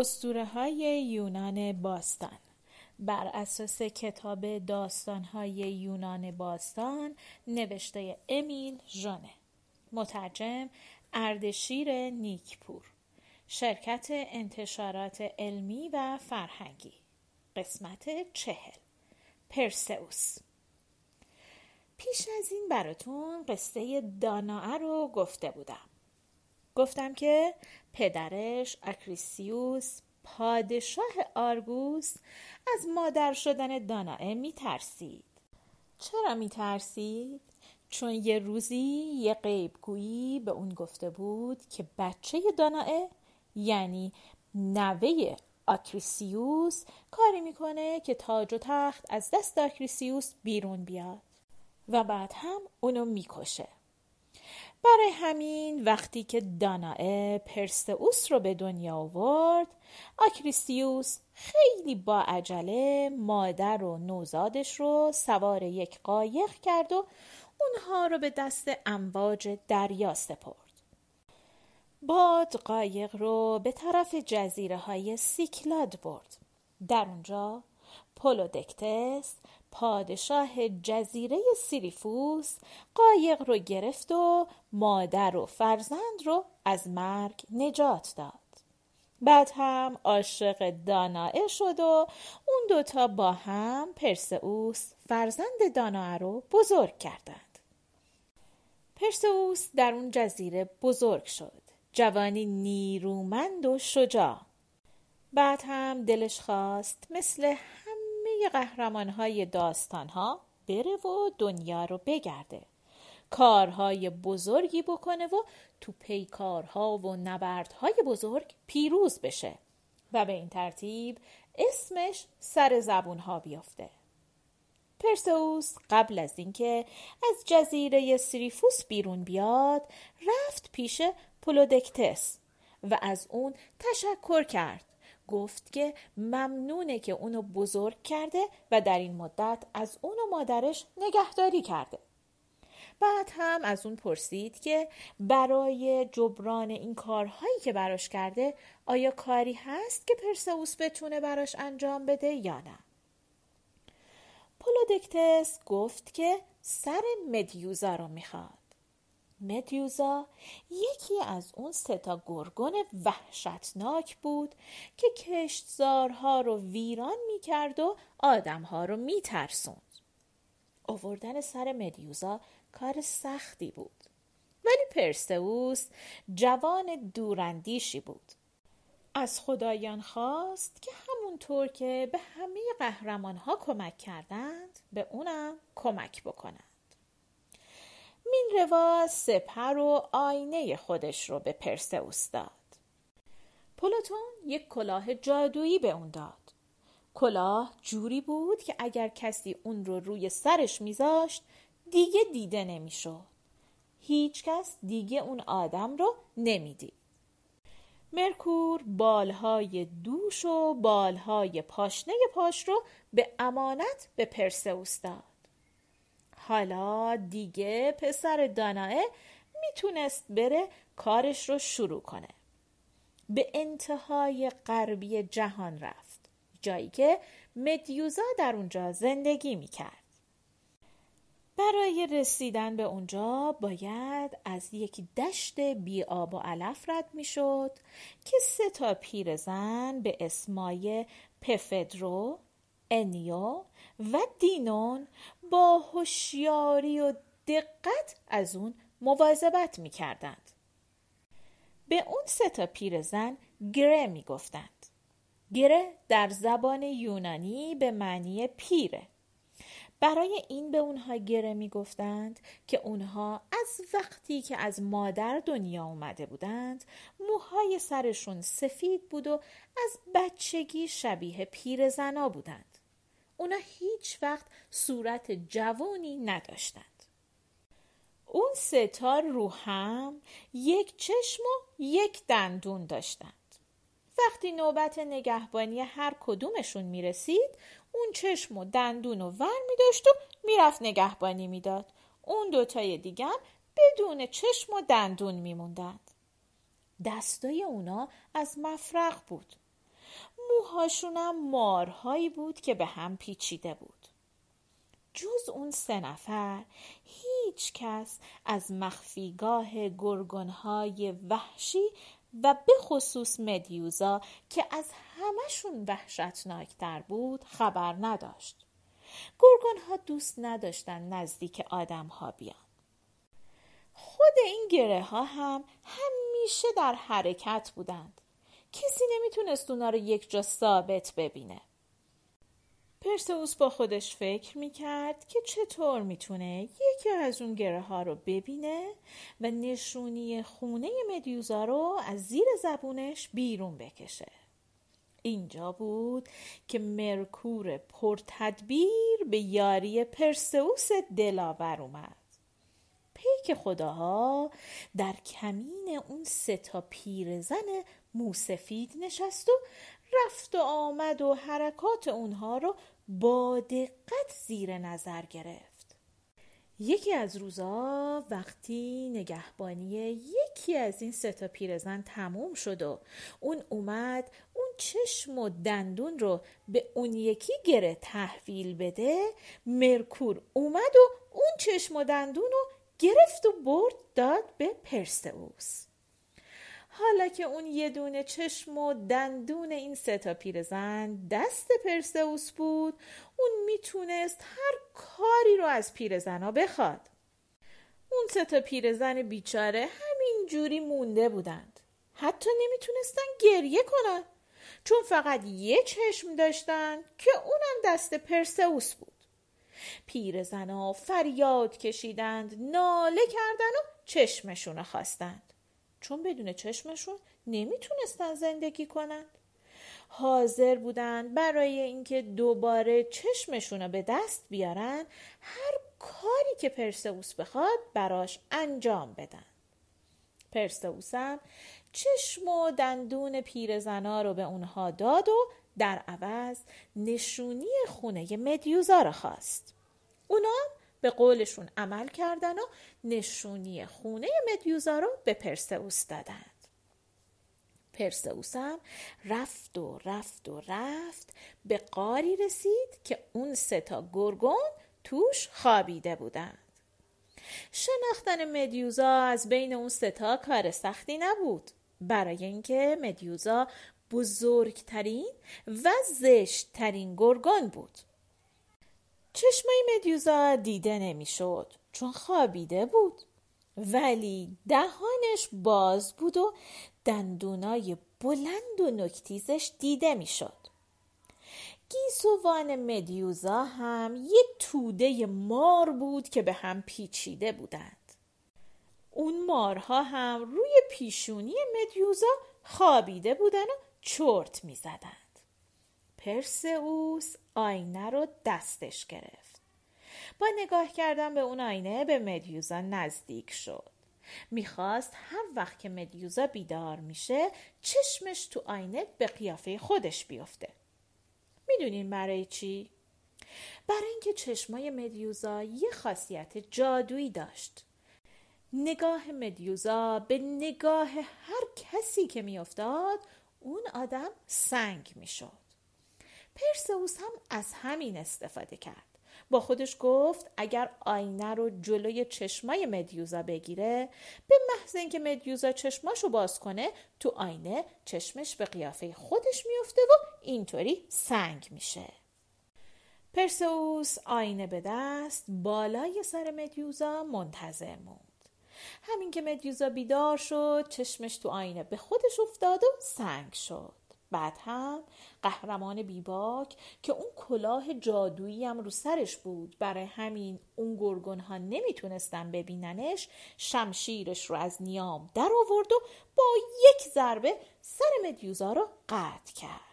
اسطوره های یونان باستان. بر اساس کتاب داستان های یونان باستان نوشته امیل ژانه مترجم اردشیر نیکپور. شرکت انتشارات علمی و فرهنگی. قسمت چهل. پرسئوس. پیش از این براتون قصه دانائه رو گفته بودم. گفتم که پدرش اکریسیوس پادشاه آرگوس از مادر شدن دانائه می ترسید. چرا می ترسید؟ چون یه روزی یه غیبگویی به اون گفته بود که بچه دانائه یعنی نوه آکریسیوس کاری می‌کنه که تاج و تخت از دست آکریسیوس بیرون بیاد و بعد هم اونو می‌کشه برای همین وقتی که دانائه پرسئوس رو به دنیا آورد آکریسیوس خیلی با عجله مادر و نوزادش رو سوار یک قایق کرد و اونها رو به دست امواج دریا سپرد. باد قایق رو به طرف جزیره های سیکلاد برد. در اونجا پولودکتس پادشاه جزیره سیریفوس قایق رو گرفت و مادر و فرزند رو از مرگ نجات داد. بعد هم عاشق دانائه شد و اون دوتا با هم پرسئوس فرزند دانائه رو بزرگ کردند. پرسئوس در اون جزیره بزرگ شد. جوانی نیرومند و شجاع. بعد هم دلش خواست مثل قهرمانهای داستانها بره و دنیا رو بگرده. کارهای بزرگی بکنه و تو پیکارها و نبردهای بزرگ پیروز بشه و به این ترتیب اسمش سر زبونها بیفته پرسئوس قبل از اینکه از جزیره سریفوس بیرون بیاد رفت پیش پولودکتس و از اون تشکر کرد. گفت که ممنونه که اونو بزرگ کرده و در این مدت از اون و مادرش نگهداری کرده. بعد هم از اون پرسید که برای جبران این کارهایی که براش کرده آیا کاری هست که پرسئوس بتونه براش انجام بده یا نه؟ پولودکتس گفت که سر مدیوزا رو می‌خواد. مدیوزا یکی از اون سه تا گرگون وحشتناک بود که کشتزارها رو ویران می‌کرد و آدمها رو میترسوند. اووردن سر مدیوزا کار سختی بود. ولی پرسئوس جوان دوراندیشی بود. از خدایان خواست که همونطور که به همه قهرمانها کمک کردند به اونم کمک بکنند. مین رواز سپر و آینه خودش رو به پرسئوس داد. پلوتون یک کلاه جادویی به اون داد. کلاه جوری بود که اگر کسی اون رو روی سرش میذاشت دیگه دیده نمی‌شد. هیچکس دیگه اون آدم رو نمی‌دید. مرکور بالهای دوش و بالهای پاشنه پاش رو به امانت به پرسئوس داد. حالا دیگه پسر دانائه می‌تونست بره کارش رو شروع کنه. به انتهای غربی جهان رفت جایی که مدیوزا در اونجا زندگی می‌کرد. برای رسیدن به اونجا باید از یک دشت بی آب و علف رد می‌شد که سه تا پیرزن به اسمای پفدرو، انیو و دینون با هوشیاری و دقت از اون مواظبت می کردند. به اون سه تا پیرزن گره می گفتند. گره در زبان یونانی به معنی پیره. برای این به اونها گره می گفتند که اونها از وقتی که از مادر دنیا اومده بودند موهای سرشون سفید بود و از بچگی شبیه پیرزنا بودند. اونا هیچ وقت صورت جوانی نداشتند. اون ستار رو هم یک چشم و یک دندون داشتند. وقتی نوبت نگهبانی هر کدومشون می‌رسید اون چشم و دندون و ور می داشت و می‌رفت نگهبانی می‌داد. اون دوتای دیگم بدون چشم و دندون میموندند. دستای اونا از مفرق بود. موهاشونم مارهایی بود که به هم پیچیده بود. جز اون سه نفر هیچ کس از مخفیگاه گرگونهای وحشی و به خصوص مدیوزا که از همشون وحشتناکتر بود خبر نداشت. گرگونها دوست نداشتن نزدیک آدم ها بیان. خود این گره ها هم همیشه در حرکت بودند. کسی نمی‌تونست اونا رو یک جا ثابت ببینه پرسئوس با خودش فکر می‌کرد که چطور می‌تونه یکی از اون گره ها رو ببینه و نشونی خونه مدیوزا رو از زیر زبونش بیرون بکشه. اینجا بود که مرکور پرتدبیر به یاری پرسئوس دلاور اومد. پیک خداها در کمین اون سه تا پیرزن موسفید نشست و رفت و آمد و حرکات اونها رو با دقت زیر نظر گرفت. یکی از روزا وقتی نگهبانی یکی از این ستا پیرزن تموم شد و اون اومد اون چشم و دندون رو به اون یکی گره تحویل بده مرکور اومد و اون چشم و دندون رو گرفت و برد داد به پرسئوس حالا که اون یه دونه چشم و دندون این سه تا پیرزن دست پرسئوس بود اون می‌تونست هر کاری رو از پیرزنا بخواد. اون سه تا پیرزن بیچاره همین جوری مونده بودند. حتی نمی‌تونستن گریه کنن چون فقط یه چشم داشتن که اونم دست پرسئوس بود. پیرزنا فریاد کشیدند ناله کردن و چشمشون خواستند. چون بدون چشمشون نمی‌تونستن زندگی کنند حاضر بودن برای اینکه دوباره چشمشون رو به دست بیارن هر کاری که پرسئوس بخواد براش انجام بدن. پرسئوس هم چشم و دندون پیرزنا رو به اونها داد و در عوض نشونی خونه مدیوزا رو خواست. اونا به قولشون عمل کردن و نشونی خونه مدیوزا رو به پرسئوس دادند پرسئوس هم رفت و رفت و رفت به قاری رسید که اون سه تا گرگون توش خوابیده بودند. شناختن مدیوزا از بین اون ستا کار سختی نبود. برای اینکه مدیوزا بزرگترین و زشتترین گرگان بود. چشمای مدیوزا دیده نمی‌شد چون خوابیده بود. ولی دهانش باز بود و دندونای بلند و نکتیزش دیده می‌شد. گیسوان مدیوزا هم یه توده مار بود که به هم پیچیده بودند. اون مارها هم روی پیشونی مدیوزا خوابیده بودن و چرت می زدن. پرسئوس آینه رو دستش گرفت. با نگاه کردن به اون آینه به مدیوزا نزدیک شد. می‌خواست هر وقت که مدیوزا بیدار میشه چشمش تو آینه به قیافه خودش بیفته. می‌دونین برای چی؟ برای اینکه چشمای مدیوزا یه خاصیت جادویی داشت. نگاه مدیوزا به نگاه هر کسی که میافتاد اون آدم سنگ می‌شد. پرسئوس هم از همین استفاده کرد. با خودش گفت اگر آینه رو جلوی چشمای مدیوزا بگیره به محض اینکه مدیوزا چشماشو باز کنه تو آینه چشمش به قیافه خودش میفته و اینطوری سنگ میشه. پرسئوس آینه به دست بالای سر مدیوزا منتظر موند. همین که مدیوزا بیدار شد چشمش تو آینه به خودش افتاد و سنگ شد. بعد هم قهرمان بیباک که اون کلاه جادویی هم رو سرش بود. برای همین اون گرگون ها نمی‌تونستن ببیننش شمشیرش رو از نیام در آورد و با یک ضربه سر مدیوزا رو قطع کرد.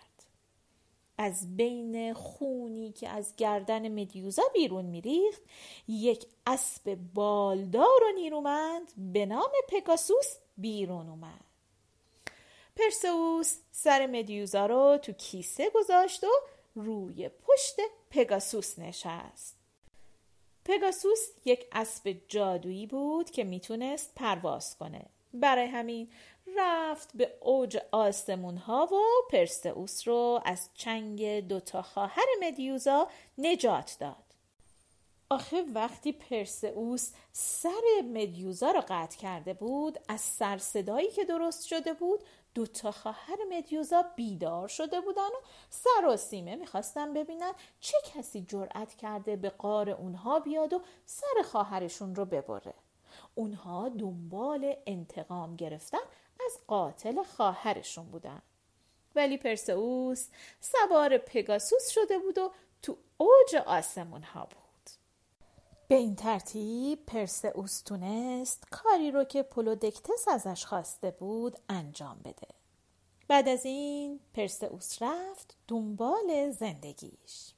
از بین خونی که از گردن مدیوزا بیرون میریخت یک اسب بالدار و نیرومند به نام پگاسوس بیرون اومد. پرسئوس سر مدیوزا رو تو کیسه گذاشت و روی پشت پگاسوس نشست. پگاسوس یک اسب جادویی بود که می‌تونست پرواز کنه. برای همین رفت به اوج آسمون ها و پرسئوس رو از چنگ دوتا خواهر مدیوزا نجات داد آخه وقتی پرسئوس سر مدیوزا رو قطع کرده بود از سر صدایی که درست شده بود دوتا خواهر مدیوزا بیدار شده بودن و سر و سیمه می‌خواستن ببینن چه کسی جرأت کرده به قار اونها بیاد و سر خواهرشون رو ببره. اونها دنبال انتقام گرفتن از قاتل خواهرشون بودن. ولی پرسئوس سوار پگاسوس شده بود و تو اوج آسمون ها بود. به این ترتیب پرسئوس تونست کاری رو که پولودکتس ازش خواسته بود انجام بده. بعد از این پرسئوس رفت دنبال زندگیش.